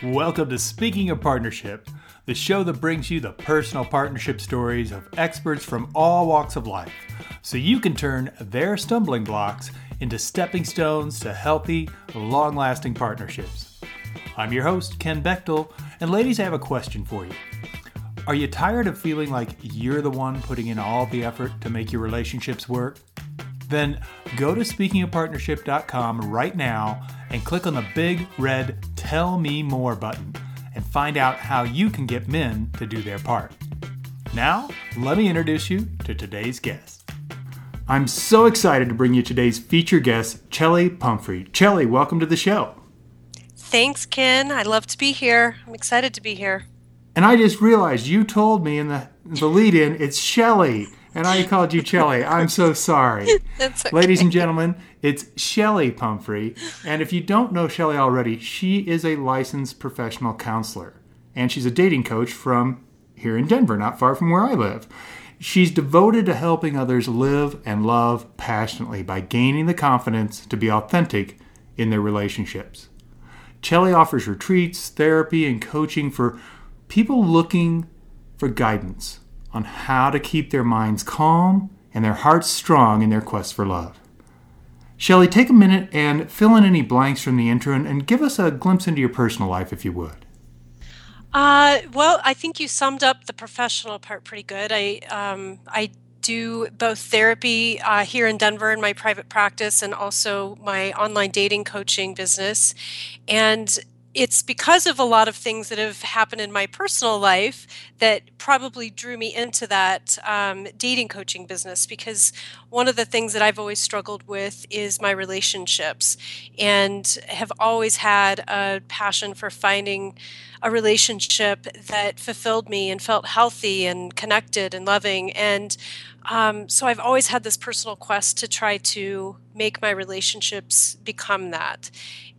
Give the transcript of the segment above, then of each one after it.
Welcome to Speaking of Partnership, the show that brings you the personal partnership stories of experts from all walks of life so you can turn their stumbling blocks into stepping stones to healthy, long lasting partnerships. I'm your host, Ken Bechtel, and ladies, I have a question for you. Are you tired of feeling like you're the one putting in all the effort to make your relationships work? Then go to speakingofpartnership.com right now and click on the big red Tell Me More button and find out how you can get men to do their part. Now, let me introduce you to today's guest. I'm so excited to bring you today's feature guest, Chelly Pumphrey. Chelly, welcome to the show. Thanks, Ken. I love to be here. I'm excited to be here. And I just realized you told me in the, the lead in it's Shelly and I called you Chelly. I'm so sorry. Okay. Ladies and gentlemen, it's Shelly Pumphrey. And if you don't know Shelly already, she is a licensed professional counselor. And she's a dating coach from here in Denver, not far from where I live. She's devoted to helping others live and love passionately by gaining the confidence to be authentic in their relationships. Chelly offers retreats, therapy, and coaching for people looking for guidance on how to keep their minds calm and their hearts strong in their quest for love. Shelly, take a minute and fill in any blanks from the intro and, and give us a glimpse into your personal life, if you would. Uh, well, I think you summed up the professional part pretty good. I um, I do both therapy uh, here in Denver in my private practice and also my online dating coaching business. And it's because of a lot of things that have happened in my personal life that probably drew me into that um, dating coaching business because one of the things that I've always struggled with is my relationships and have always had a passion for finding a relationship that fulfilled me and felt healthy and connected and loving. And um, so I've always had this personal quest to try to make my relationships become that.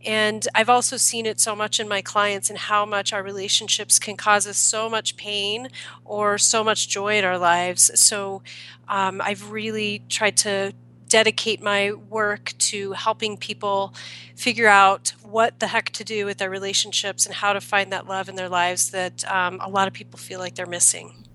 And I've also seen it so much in my clients and how much our relationships can cause us so much pain or so much joy in our lives. So um, I've really tried to dedicate my work to helping people figure out what the heck to do with their relationships and how to find that love in their lives that um, a lot of people feel like they're missing.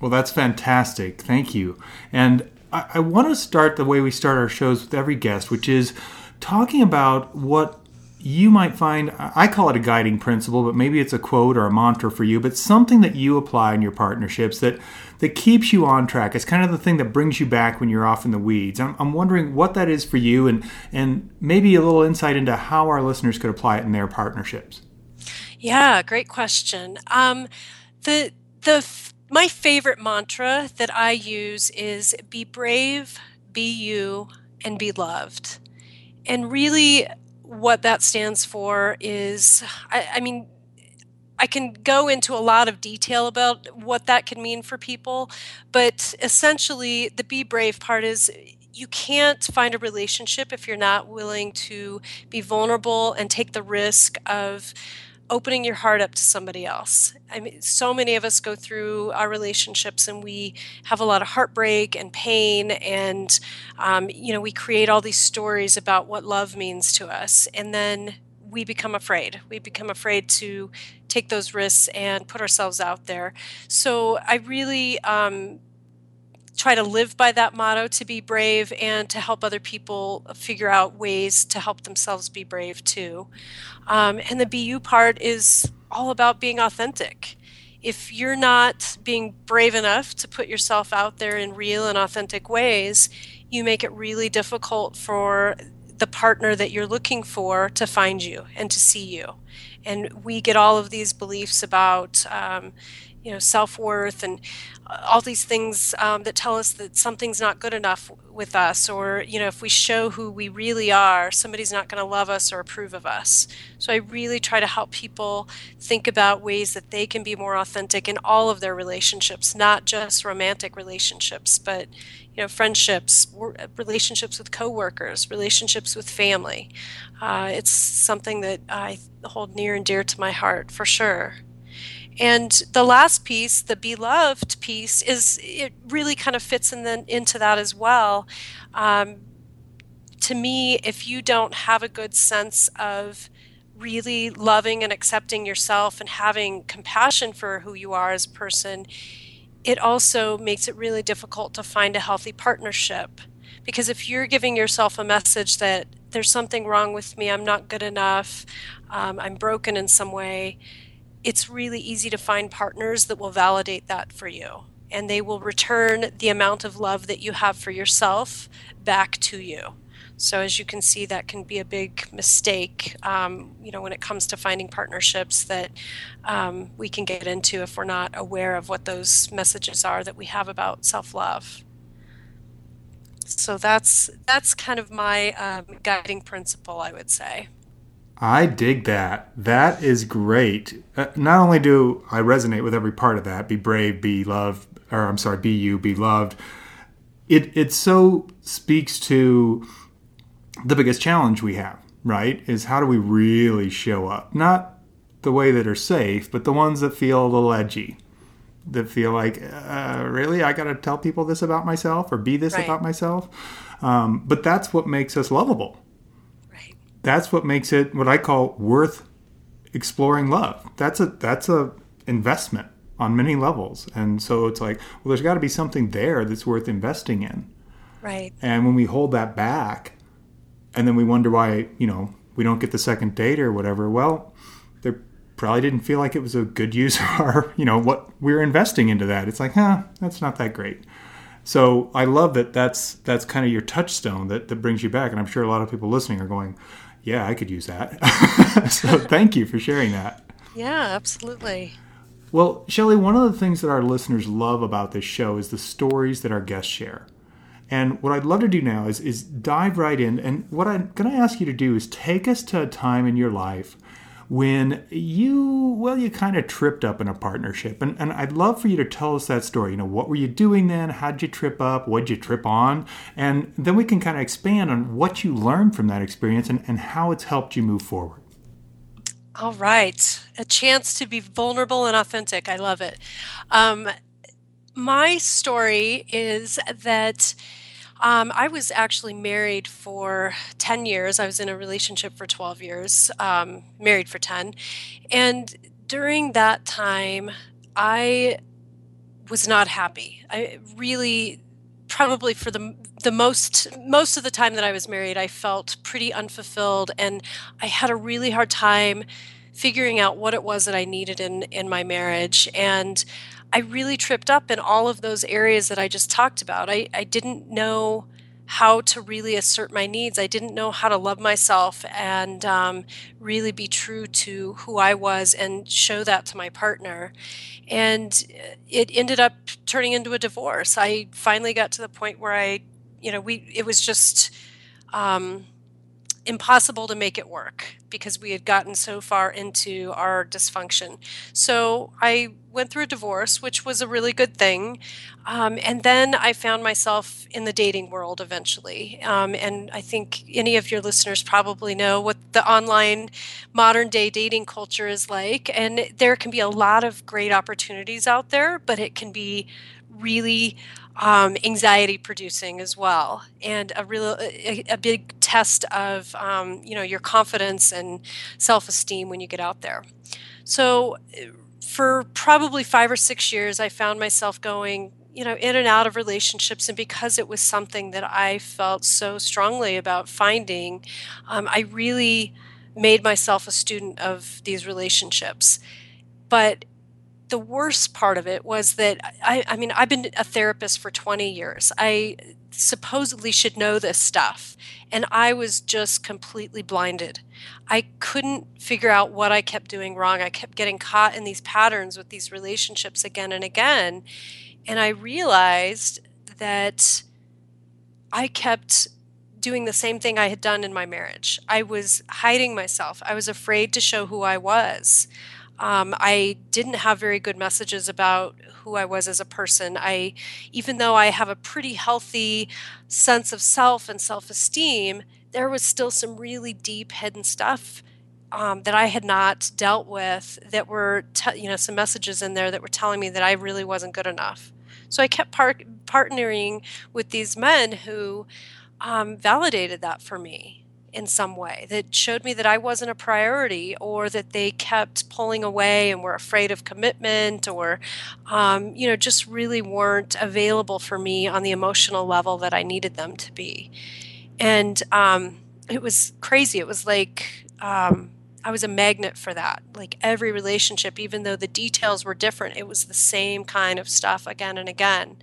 Well, that's fantastic. Thank you. And I, I want to start the way we start our shows with every guest, which is talking about what you might find I call it a guiding principle, but maybe it's a quote or a mantra for you, but something that you apply in your partnerships that that keeps you on track. It's kind of the thing that brings you back when you're off in the weeds. I'm, I'm wondering what that is for you, and and maybe a little insight into how our listeners could apply it in their partnerships. Yeah, great question. Um, the the my favorite mantra that I use is be brave, be you, and be loved. And really, what that stands for is, I, I mean, I can go into a lot of detail about what that can mean for people, but essentially, the be brave part is you can't find a relationship if you're not willing to be vulnerable and take the risk of opening your heart up to somebody else. I mean, so many of us go through our relationships and we have a lot of heartbreak and pain, and um, you know, we create all these stories about what love means to us, and then we become afraid. We become afraid to take those risks and put ourselves out there. So I really um, try to live by that motto to be brave and to help other people figure out ways to help themselves be brave too. Um, and the BU part is all about being authentic. If you're not being brave enough to put yourself out there in real and authentic ways, you make it really difficult for the partner that you're looking for to find you and to see you. And we get all of these beliefs about, um, you know self-worth and uh, all these things um, that tell us that something's not good enough with us or you know if we show who we really are somebody's not going to love us or approve of us. So i really try to help people think about ways that they can be more authentic in all of their relationships not just romantic relationships but you know friendships relationships with coworkers relationships with family. Uh, it's something that i hold near and dear to my heart for sure and the last piece, the beloved piece, is it really kind of fits in the, into that as well. Um, to me, if you don't have a good sense of really loving and accepting yourself and having compassion for who you are as a person, it also makes it really difficult to find a healthy partnership. Because if you're giving yourself a message that there's something wrong with me, I'm not good enough, um, I'm broken in some way, it's really easy to find partners that will validate that for you. And they will return the amount of love that you have for yourself back to you. So as you can see, that can be a big mistake, um, you know, when it comes to finding partnerships that um, we can get into if we're not aware of what those messages are that we have about self-love. So that's that's kind of my um, guiding principle, I would say. I dig that. That is great. Uh, not only do I resonate with every part of that, be brave, be loved, or I'm sorry, be you, be loved. It it so speaks to the biggest challenge we have, right? Is how do we really show up? Not the way that are safe, but the ones that feel a little edgy, that feel like, uh, really, I got to tell people this about myself or be this right. about myself. Um, but that's what makes us lovable. That's what makes it what I call worth exploring love. That's a that's a investment on many levels, and so it's like, well, there's got to be something there that's worth investing in. Right. And when we hold that back, and then we wonder why you know we don't get the second date or whatever. Well, they probably didn't feel like it was a good use of our you know what we're investing into that. It's like, huh, that's not that great. So I love that that's that's kind of your touchstone that that brings you back, and I'm sure a lot of people listening are going, yeah, I could use that. so thank you for sharing that. Yeah, absolutely. Well, Shelly, one of the things that our listeners love about this show is the stories that our guests share. And what I'd love to do now is, is dive right in. And what I'm going to ask you to do is take us to a time in your life when you, well, you kind of tripped up in a partnership. And, and I'd love for you to tell us that story. You know, what were you doing then? How'd you trip up? What'd you trip on? And then we can kind of expand on what you learned from that experience and, and how it's helped you move forward. All right. A chance to be vulnerable and authentic. I love it. Um, my story is that um, I was actually married for 10 years. I was in a relationship for 12 years, um, married for 10. And during that time, I was not happy. I really, probably for the the most most of the time that I was married, I felt pretty unfulfilled, and I had a really hard time figuring out what it was that I needed in in my marriage. And I really tripped up in all of those areas that I just talked about. I, I didn't know how to really assert my needs. I didn't know how to love myself and um, really be true to who I was and show that to my partner. And it ended up turning into a divorce. I finally got to the point where I, you know, we, it was just, um, impossible to make it work because we had gotten so far into our dysfunction. So I went through a divorce, which was a really good thing. Um, and then I found myself in the dating world eventually. Um, and I think any of your listeners probably know what the online modern day dating culture is like. And there can be a lot of great opportunities out there, but it can be really um, anxiety producing as well, and a real a, a big test of um, you know your confidence self esteem when you get out there. So, for probably five or six years, I found myself going you know in and out of relationships and because it was something that i felt so strongly about finding um, i really made myself a student of these relationships but the worst part of it was that I, I mean, I've been a therapist for 20 years. I supposedly should know this stuff. And I was just completely blinded. I couldn't figure out what I kept doing wrong. I kept getting caught in these patterns with these relationships again and again. And I realized that I kept doing the same thing I had done in my marriage. I was hiding myself. I was afraid to show who I was. Um, I didn't have very good messages about who I was as a person. I, even though I have a pretty healthy sense of self and self esteem, there was still some really deep hidden stuff um, that I had not dealt with that were, te- you know, some messages in there that were telling me that I really wasn't good enough. So I kept par- partnering with these men who um, validated that for me in some way that showed me that I wasn't a priority or that they kept pulling away and were afraid of commitment or, um, you know, just really weren't available for me on the emotional level that I needed them to be. And um, it was crazy. It was like, um, I was a magnet for that. Like every relationship, even though the details were different, it was the same kind of stuff again and again.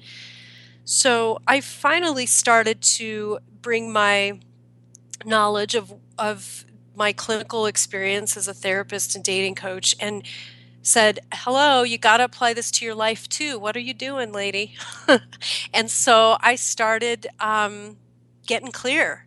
So I finally started to bring my knowledge of, of my clinical experience as a therapist and dating coach and said, Hello, you got to apply this to your life too. What are you doing, lady? and so I started um, getting clear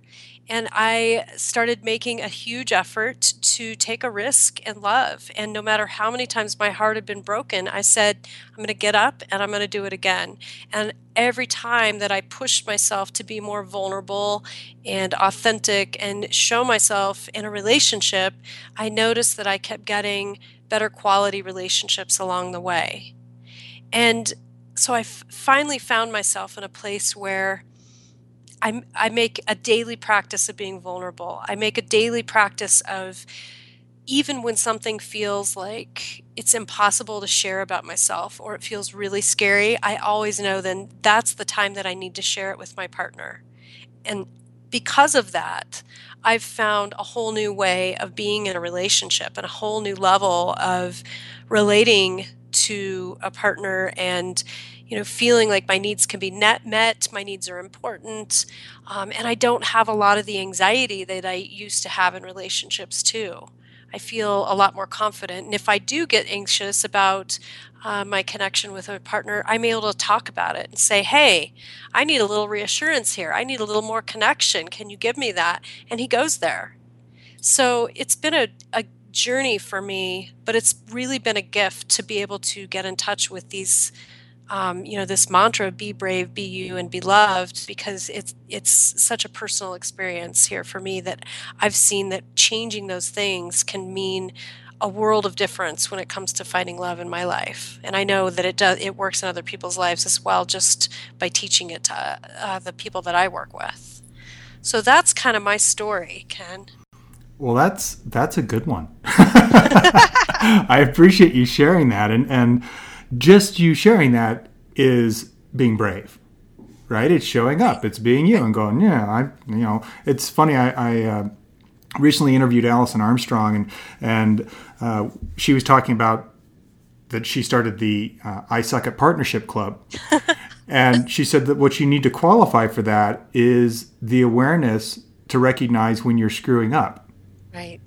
and I started making a huge effort to take a risk and love. And no matter how many times my heart had been broken, I said, I'm going to get up and I'm going to do it again. And every time that I pushed myself to be more vulnerable and authentic and show myself in a relationship, I noticed that I kept getting better quality relationships along the way. And so I f- finally found myself in a place where I, I make a daily practice of being vulnerable. I make a daily practice of even when something feels like it's impossible to share about myself or it feels really scary, I always know then that's the time that I need to share it with my partner. And because of that, I've found a whole new way of being in a relationship and a whole new level of relating to a partner and you know feeling like my needs can be net met my needs are important um, and i don't have a lot of the anxiety that i used to have in relationships too. I feel a lot more confident and if i do get anxious about uh, my connection with a partner i'm able to talk about it and say hey i need a little reassurance here. I need a little more connection. Can you give me that? And he goes there. So it's been a, a journey for me but it's really been a gift to be able to get in touch with these um, you know this mantra be brave be you and be loved because it's it's such a personal experience here for me that i've seen that changing those things can mean a world of difference when it comes to finding love in my life. And i know that it does it works in other people's lives as well just by teaching it to uh, the people that i work with. So that's kind of my story ken. Well that's that's a good one. I appreciate you sharing that. And and just you sharing that is being brave right it's showing up it's being you and going yeah i you know it's funny i, I uh, recently interviewed Alison Armstrong and and uh, she was talking about that she started the uh, I Suck at Partnership Club. and she said that what you need to qualify for that is the awareness to recognize when you're screwing up. Right.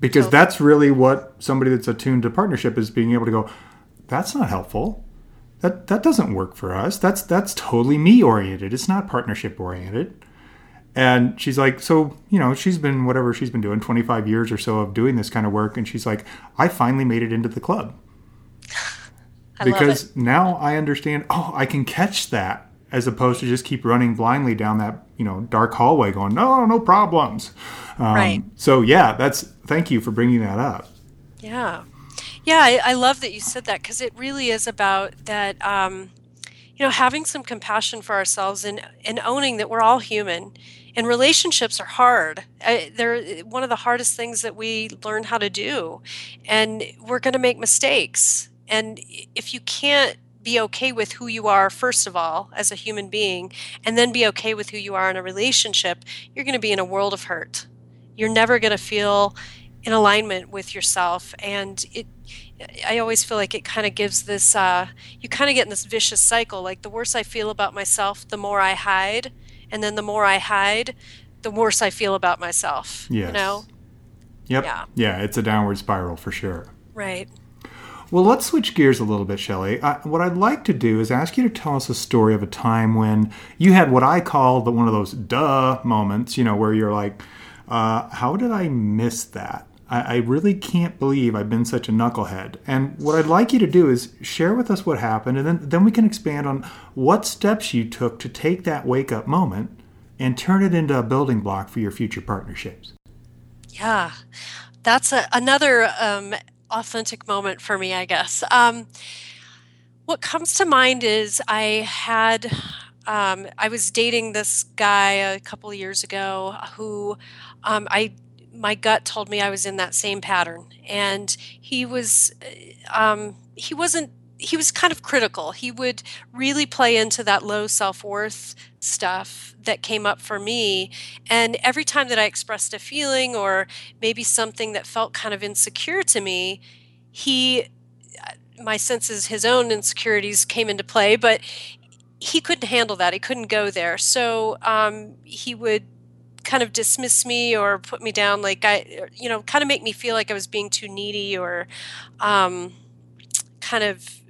Because totally. that's really what somebody that's attuned to partnership is being able to go, that's not helpful. That that doesn't work for us. That's that's totally me oriented. It's not partnership oriented. And she's like, so, you know, she's been whatever she's been doing, 25 years or so of doing this kind of work. And she's like, I finally made it into the club. because now I understand, oh, I can catch that as opposed to just keep running blindly down that, you know, dark hallway going, no, no problems. Um, right. So, yeah, that's, thank you for bringing that up. Yeah. Yeah, I, I love that you said that because it really is about that. Um, you know, having some compassion for ourselves and and owning that we're all human. And relationships are hard. they're one of the hardest things that we learn how to do, and we're going to make mistakes. And if you can't be okay with who you are first of all as a human being and then be okay with who you are in a relationship you're going to be in a world of hurt you're never going to feel in alignment with yourself and it i always feel like it kind of gives this uh, you kind of get in this vicious cycle like the worse i feel about myself the more i hide and then the more i hide the worse i feel about myself yes. you know yep yeah. yeah it's a downward spiral for sure right well, let's switch gears a little bit, Shelly. what I'd like to do is ask you to tell us a story of a time when you had what I call the one of those duh moments, you know, where you're like, uh, how did I miss that? I, I really can't believe I've been such a knucklehead. And what I'd like you to do is share with us what happened, and then, then we can expand on what steps you took to take that wake up moment and turn it into a building block for your future partnerships. Yeah, that's a, another um, authentic moment for me, I guess. Um, what comes to mind is I had um, I was dating this guy a couple years ago who um, I my gut told me I was in that same pattern, and he was um, he wasn't he was kind of critical. He would really play into that low self worth stuff that came up for me. And every time that I expressed a feeling or maybe something that felt kind of insecure to me, he, my senses, his own insecurities came into play, but he couldn't handle that. He couldn't go there. So um, he would kind of dismiss me or put me down like I, you know, kind of make me feel like I was being too needy or um, kind of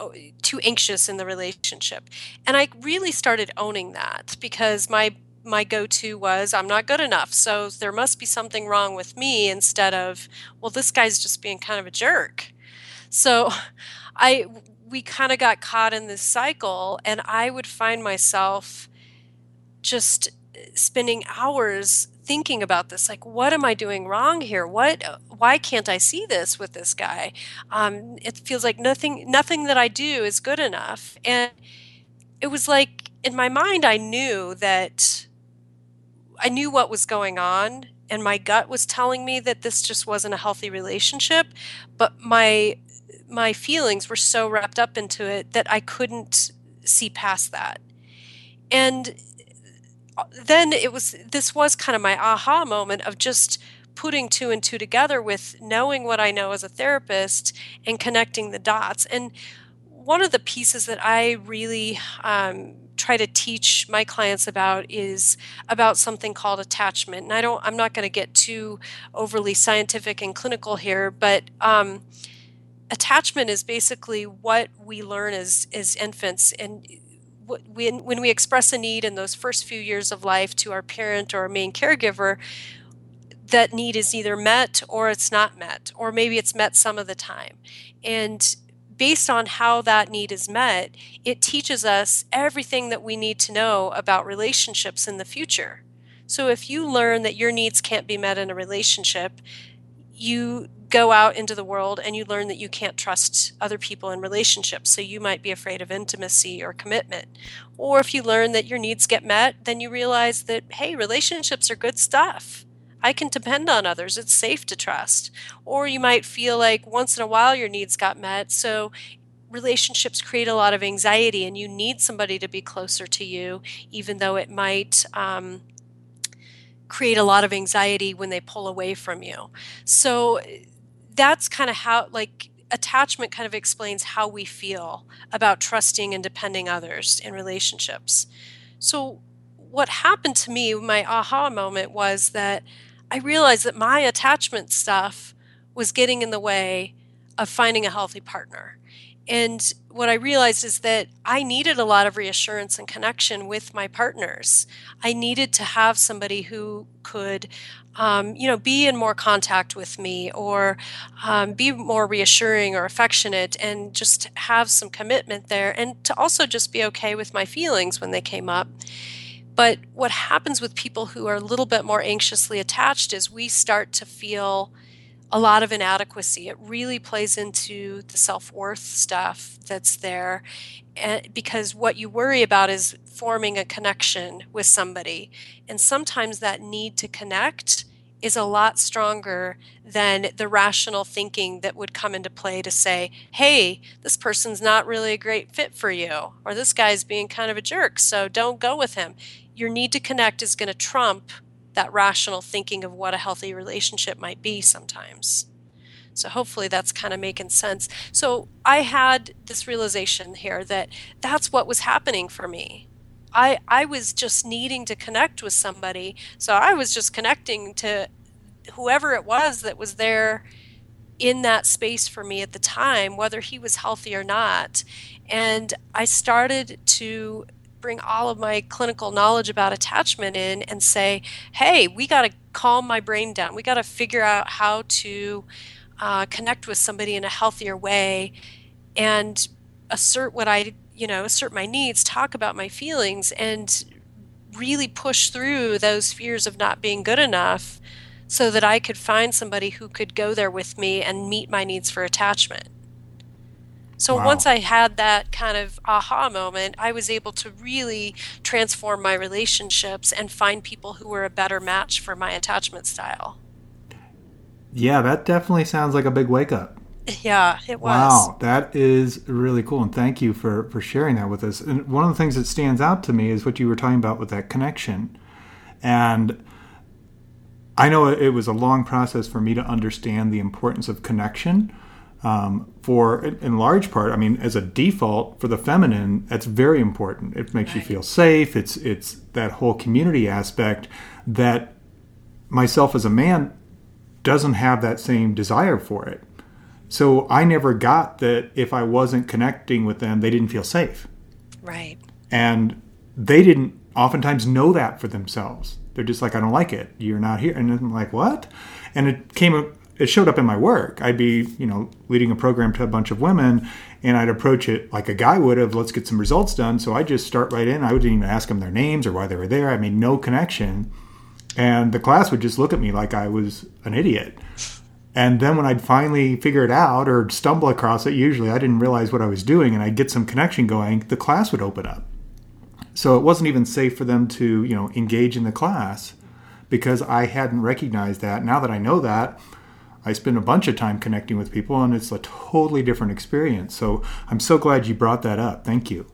Oh, too anxious in the relationship. And I really started owning that because my my go-to was I'm not good enough. So there must be something wrong with me instead of well this guy's just being kind of a jerk. So I we kind of got caught in this cycle and I would find myself just spending hours thinking about this like what am i doing wrong here? What why can't i see this with this guy? Um, it feels like nothing nothing that i do is good enough. And it was like in my mind i knew that i knew what was going on and my gut was telling me that this just wasn't a healthy relationship but my my feelings were so wrapped up into it that i couldn't see past that. And then it was this was kind of my aha moment of just putting two and two together with knowing what I know as a therapist and connecting the dots. And one of the pieces that I really um, try to teach my clients about is about something called attachment. And I don't, I'm not going to get too overly scientific and clinical here, but um, attachment is basically what we learn as as infants and when, when we express a need in those first few years of life to our parent or our main caregiver, that need is either met or it's not met, or maybe it's met some of the time. And based on how that need is met, it teaches us everything that we need to know about relationships in the future. So if you learn that your needs can't be met in a relationship, you go out into the world and you learn that you can't trust other people in relationships. So you might be afraid of intimacy or commitment. Or if you learn that your needs get met, then you realize that, hey, relationships are good stuff. I can depend on others. It's safe to trust. Or you might feel like once in a while your needs got met. So relationships create a lot of anxiety and you need somebody to be closer to you, even though it might. Um, create a lot of anxiety when they pull away from you. So that's kind of how like attachment kind of explains how we feel about trusting and depending others in relationships. So what happened to me, my aha moment was that I realized that my attachment stuff was getting in the way of finding a healthy partner. And what I realized is that I needed a lot of reassurance and connection with my partners. I needed to have somebody who could, um, you know, be in more contact with me or um, be more reassuring or affectionate and just have some commitment there and to also just be okay with my feelings when they came up. But what happens with people who are a little bit more anxiously attached is we start to feel a lot of inadequacy. It really plays into the self worth stuff that's there. And because what you worry about is forming a connection with somebody. And sometimes that need to connect is a lot stronger than the rational thinking that would come into play to say, hey, this person's not really a great fit for you, or this guy's being kind of a jerk, so don't go with him. Your need to connect is going to trump that rational thinking of what a healthy relationship might be sometimes. So hopefully that's kind of making sense. So I had this realization here that that's what was happening for me. I I was just needing to connect with somebody. So I was just connecting to whoever it was that was there in that space for me at the time, whether he was healthy or not. And I started to bring all of my clinical knowledge about attachment in and say, hey, we got to calm my brain down. We got to figure out how to uh, connect with somebody in a healthier way and assert what I, you know, assert my needs, talk about my feelings, and really push through those fears of not being good enough so that I could find somebody who could go there with me and meet my needs for attachment. So Wow. once I had that kind of aha moment, I was able to really transform my relationships and find people who were a better match for my attachment style. Yeah, that definitely sounds like a big wake up. Yeah, it was. Wow, that is really cool, and thank you for for sharing that with us. And one of the things that stands out to me is what you were talking about with that connection, and I know it was a long process for me to understand the importance of connection. Um, for in large part, I mean, as a default for the feminine, that's very important. It makes you feel safe. It's it's that whole community aspect that myself as a man doesn't have that same desire for it. So I never got that if I wasn't connecting with them, they didn't feel safe. Right. And they didn't oftentimes know that for themselves. They're just like, I don't like it. You're not here. And I'm like, what? And it came, it showed up in my work. I'd be, you know, leading a program to a bunch of women and I'd approach it like a guy would have, let's get some results done. So I just start right in. I wouldn't even ask them their names or why they were there. I made no connection. And the class would just look at me like I was an idiot. And then when I'd finally figure it out or stumble across it, usually I didn't realize what I was doing and I'd get some connection going, the class would open up. So it wasn't even safe for them to, you know, engage in the class because I hadn't recognized that. Now that I know that, I spend a bunch of time connecting with people and it's a totally different experience. So I'm so glad you brought that up. Thank you.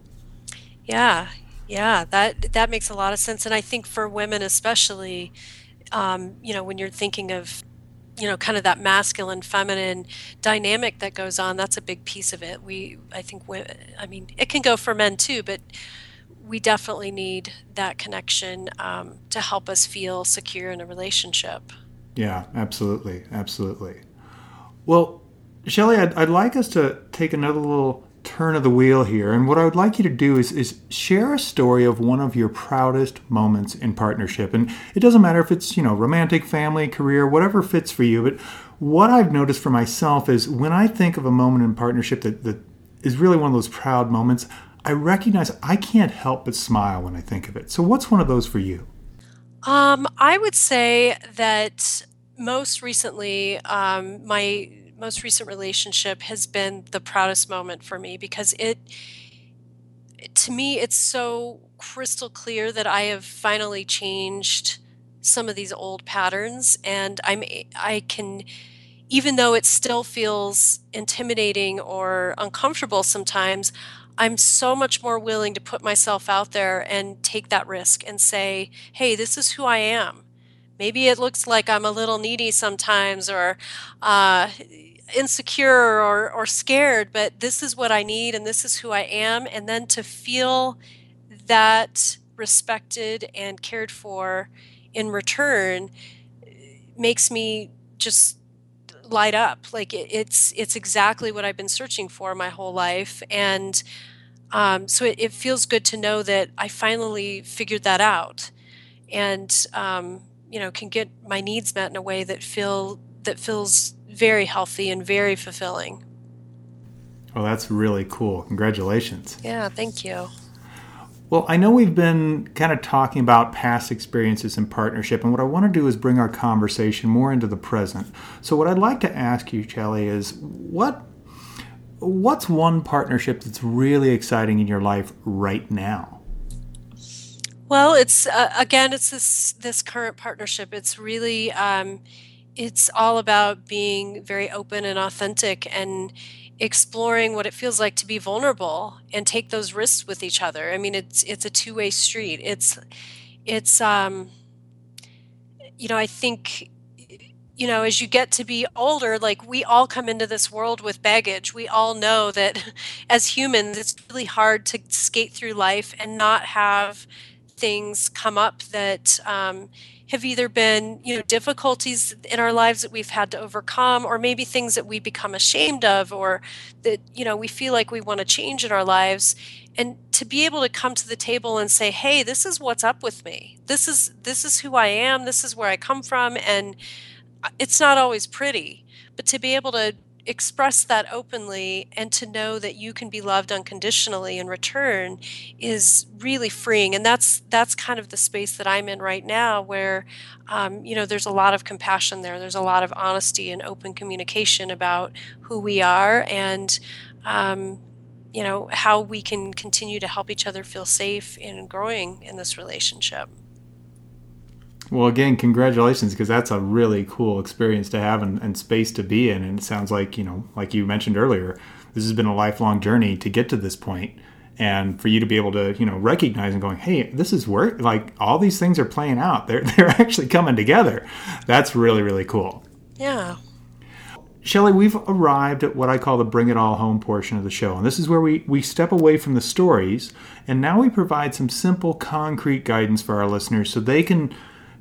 Yeah. Yeah. That that makes a lot of sense. And I think for women especially, um, you know, when you're thinking of you know kind of that masculine feminine dynamic that goes on that's a big piece of it we i think we, i mean it can go for men too but we definitely need that connection um, to help us feel secure in a relationship Yeah, absolutely. Absolutely. Well, Shelly, I'd, I'd like us to take another little turn of the wheel here. And what I would like you to do is, is share a story of one of your proudest moments in partnership. And it doesn't matter if it's, you know, romantic, family, career, whatever fits for you. But what I've noticed for myself is when I think of a moment in partnership that, that is really one of those proud moments, I recognize I can't help but smile when I think of it. So, what's one of those for you? um, i would say that most recently um, my most recent relationship has been the proudest moment for me because it to me it's so crystal clear that i have finally changed some of these old patterns and i'm i can even though it still feels intimidating or uncomfortable sometimes i'm so much more willing to put myself out there and take that risk and say hey this is who i am maybe it looks like i'm a little needy sometimes or uh, insecure or, or scared, but this is what I need and this is who I am. And then to feel that respected and cared for in return makes me just light up. Like it, it's it's exactly what I've been searching for my whole life. And um, so it, it feels good to know that I finally figured that out and um, you know can get my needs met in a way that feel that feels very healthy and very fulfilling. Well, that's really cool. Congratulations. Yeah, thank you. Well, I know we've been kind of talking about past experiences in partnership, and what I want to do is bring our conversation more into the present. So, what I'd like to ask you, Kelly, is what what's one partnership that's really exciting in your life right now? Well, it's uh, again, it's this this current partnership. It's really um, it's all about being very open and authentic and exploring what it feels like to be vulnerable and take those risks with each other. I mean, it's it's a two way street. It's it's um, you know, I think you know, as you get to be older, like we all come into this world with baggage. We all know that as humans, it's really hard to skate through life and not have things come up that um, have either been, you know, difficulties in our lives that we've had to overcome, or maybe things that we become ashamed of, or that, you know, we feel like we want to change in our lives. And to be able to come to the table and say, hey, this is what's up with me. This is this is who I am. This is where I come from. And it's not always pretty, but to be able to express that openly and to know that you can be loved unconditionally in return is really freeing and that's that's kind of the space that i'm in right now where um, you know there's a lot of compassion there there's a lot of honesty and open communication about who we are and um, you know, how we can continue to help each other feel safe in growing in this relationship. Well, again, congratulations because that's a really cool experience to have and, and, space to be in. And it sounds like, you know, like you mentioned earlier, this has been a lifelong journey to get to this point and for you to be able to you know recognize and going hey this is work like all these things are playing out they're they're actually coming together that's really really cool yeah Shelly, we've arrived at what I call the bring it all home portion of the show. And this is where we, we step away from the stories and now we provide some simple, concrete guidance for our listeners so they can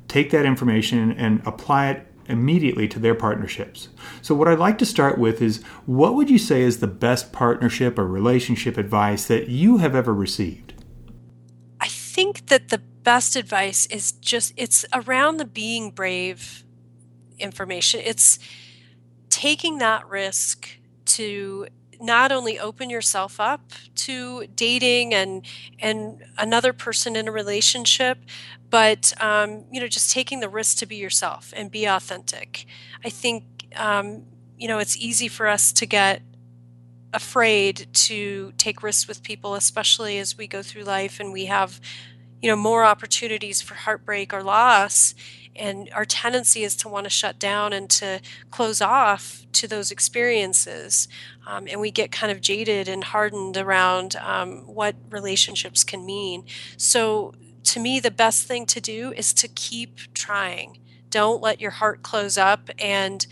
take that information and apply it immediately to their partnerships. So, what I'd like to start with is what would you say is the best partnership or relationship advice that you have ever received? I think that the best advice is just it's around the being brave information. It's taking that risk to not only open yourself up to dating and and another person in a relationship but um, you know just taking the risk to be yourself and be authentic. I think um, you know it's easy for us to get afraid to take risks with people especially as we go through life and we have you know more opportunities for heartbreak or loss and our tendency is to want to shut down and to close off to those experiences um, and we get kind of jaded and hardened around um, what relationships can mean. So to me the best thing to do is to keep trying. Don't let your heart close up and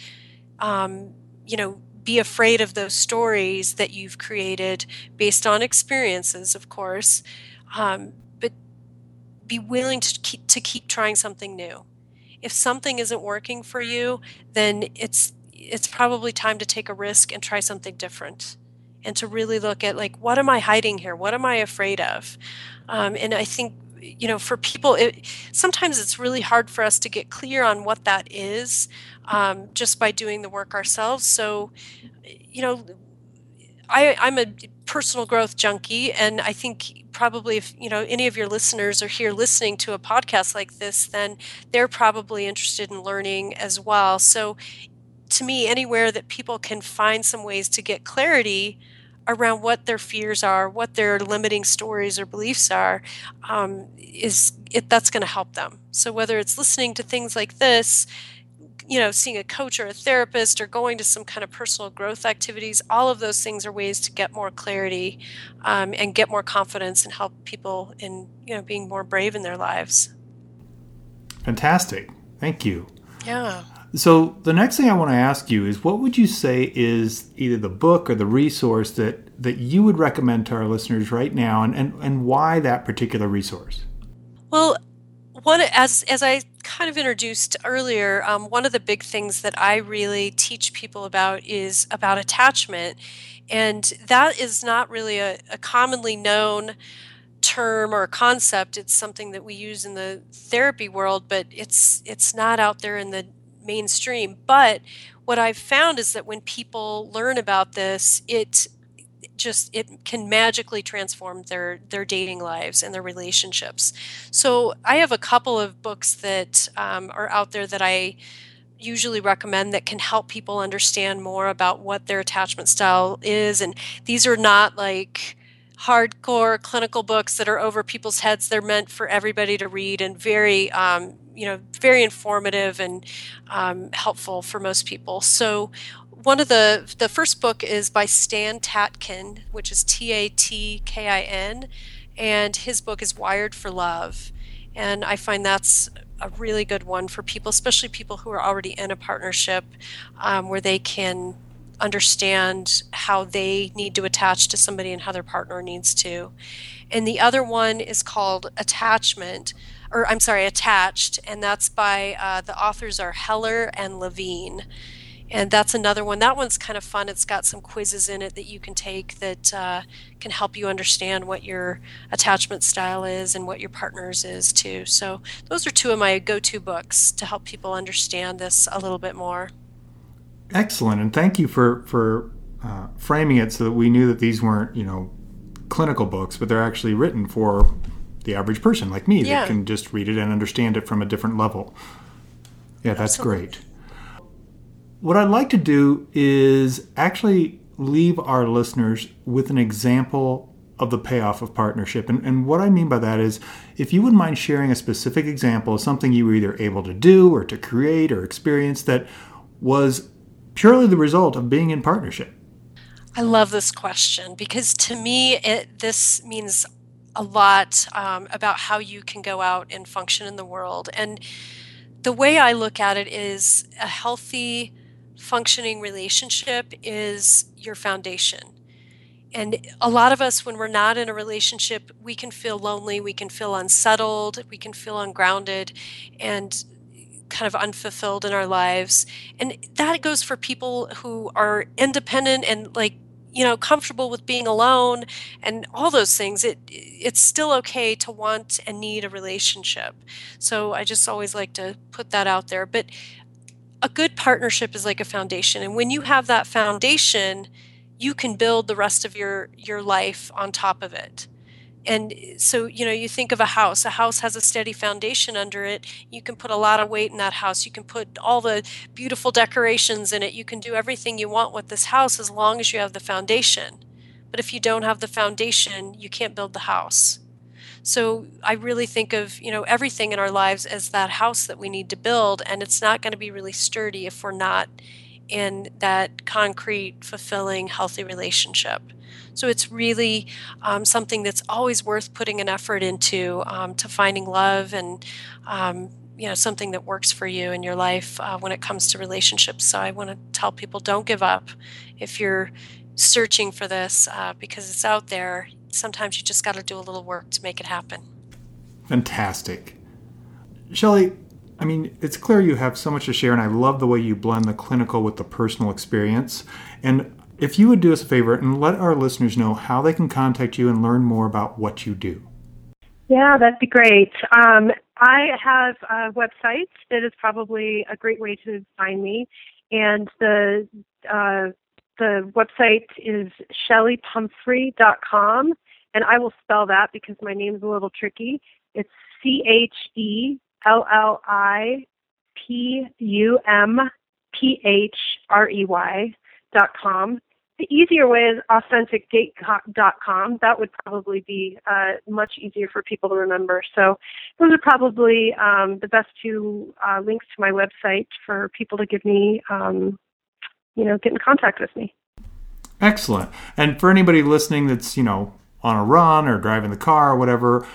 um, you know be afraid of those stories that you've created based on experiences of course um, but be willing to keep, to keep trying something new if something isn't working for you, then it's it's probably time to take a risk and try something different and to really look at like what am i hiding here? What am i afraid of? Um, and i think you know for people it, sometimes it's really hard for us to get clear on what that is um, just by doing the work ourselves. So you know I, i'm a personal growth junkie and i think probably if you know any of your listeners are here listening to a podcast like this then they're probably interested in learning as well. So to me anywhere that people can find some ways to get clarity around what their fears are what their limiting stories or beliefs are um, is it that's going to help them. So whether it's listening to things like this you know, seeing a coach or a therapist or going to some kind of personal growth activities, all of those things are ways to get more clarity um, and get more confidence and help people in, you know, being more brave in their lives. Fantastic. Thank you. Yeah. So the next thing I want to ask you is what would you say is either the book or the resource that that you would recommend to our listeners right now and, and, and why that particular resource? Well, one as as I kind of introduced earlier, um, one of the big things that I really teach people about is about attachment, and that is not really a, a commonly known term or concept. It's something that we use in the therapy world, but it's it's not out there in the mainstream. But what I've found is that when people learn about this, it just it can magically transform their their dating lives and their relationships. So i have a couple of books that um, are out there that i usually recommend that can help people understand more about what their attachment style is. And these are not like hardcore clinical books that are over people's heads. They're meant for everybody to read and very um, you know very informative and um, helpful for most people. So one of the the first book is by Stan Tatkin, which is T A T K I N, and his book is Wired for Love, and I find that's a really good one for people, especially people who are already in a partnership, um, where they can understand how they need to attach to somebody and how their partner needs to. And the other one is called Attachment, or I'm sorry, Attached, and that's by uh, the authors are Heller and Levine and that's another one. That one's kind of fun. It's got some quizzes in it that you can take that uh, can help you understand what your attachment style is and what your partner's is too. So those are two of my go-to books to help people understand this a little bit more. Excellent, and thank you for for uh, framing it so that we knew that these weren't you know clinical books, but they're actually written for the average person like me yeah. that can just read it and understand it from a different level. Yeah, that's Absolutely. great what I'd like to do is actually leave our listeners with an example of the payoff of partnership. And, and what I mean by that is if you wouldn't mind sharing a specific example of something you were either able to do or to create or experience that was purely the result of being in partnership. I love this question because to me, it, this means a lot um, about how you can go out and function in the world. And the way I look at it is a healthy, functioning relationship is your foundation. And a lot of us, when we're not in a relationship, we can feel lonely, we can feel unsettled, we can feel ungrounded, and kind of unfulfilled in our lives. And that goes for people who are independent and like you know comfortable with being alone and all those things it it's still okay to want and need a relationship so i just always like to put that out there but a good partnership is like a foundation. And when you have that foundation you can build the rest of your your life on top of it. And so you know you think of a house. A house has a steady foundation under it. You can put a lot of weight in that house. You can put all the beautiful decorations in it. You can do everything you want with this house as long as you have the foundation. But if you don't have the foundation you can't build the house so i really think of you know everything in our lives as that house that we need to build and it's not going to be really sturdy if we're not in that concrete fulfilling healthy relationship so it's really um, something that's always worth putting an effort into um, to finding love and um, you know something that works for you in your life uh, when it comes to relationships. So I want to tell people don't give up if you're searching for this uh, because it's out there. Sometimes you just got to do a little work to make it happen. Fantastic, Shelly. I mean, it's clear you have so much to share, and I love the way you blend the clinical with the personal experience. And if you would do us a favor and let our listeners know how they can contact you and learn more about what you do. Yeah, that'd be great. Um, I have a website that is probably a great way to find me, and the uh, the website is shellypumphrey.com, and I will spell that because my name is a little tricky. It's C H E L L I P U M P H R E Y dot com. The easier way is authenticgate.com. That would probably be uh, much easier for people to remember. So those are probably um, the best two uh, links to my website for people to give me, um, you know, get in contact with me. Excellent. And for anybody listening that's, you know, on a run or driving the car or whatever,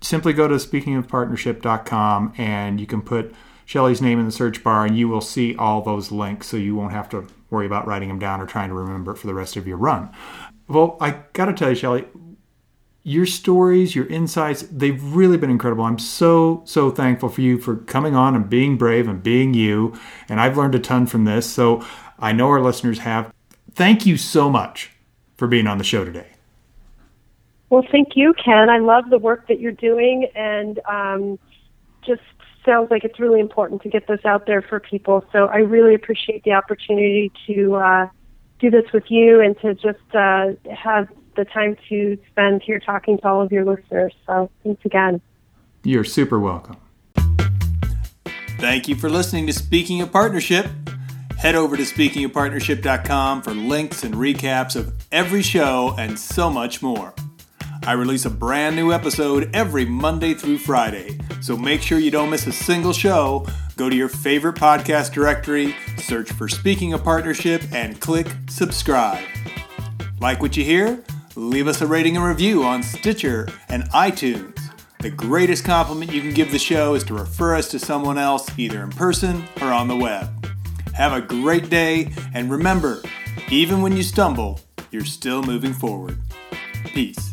simply go to speakingofpartnership.com and you can put Shelly's name in the search bar and you will see all those links so you won't have to worry about writing them down or trying to remember it for the rest of your run. Well, I got to tell you, Shelly, your stories, your insights, they've really been incredible. I'm so, so thankful for you for coming on and being brave and being you. And I've learned a ton from this. So I know our listeners have. Thank you so much for being on the show today. Well, thank you, Ken. I love the work that you're doing and um, just sounds like it's really important to get this out there for people. So I really appreciate the opportunity to uh, do this with you and to just uh, have the time to spend here talking to all of your listeners. So thanks again. You're super welcome. Thank you for listening to Speaking of Partnership. Head over to speakingofpartnership.com for links and recaps of every show and so much more. I release a brand new episode every Monday through Friday, so make sure you don't miss a single show. Go to your favorite podcast directory, search for Speaking of Partnership, and click subscribe. Like what you hear? Leave us a rating and review on Stitcher and iTunes. The greatest compliment you can give the show is to refer us to someone else, either in person or on the web. Have a great day, and remember, even when you stumble, you're still moving forward. Peace.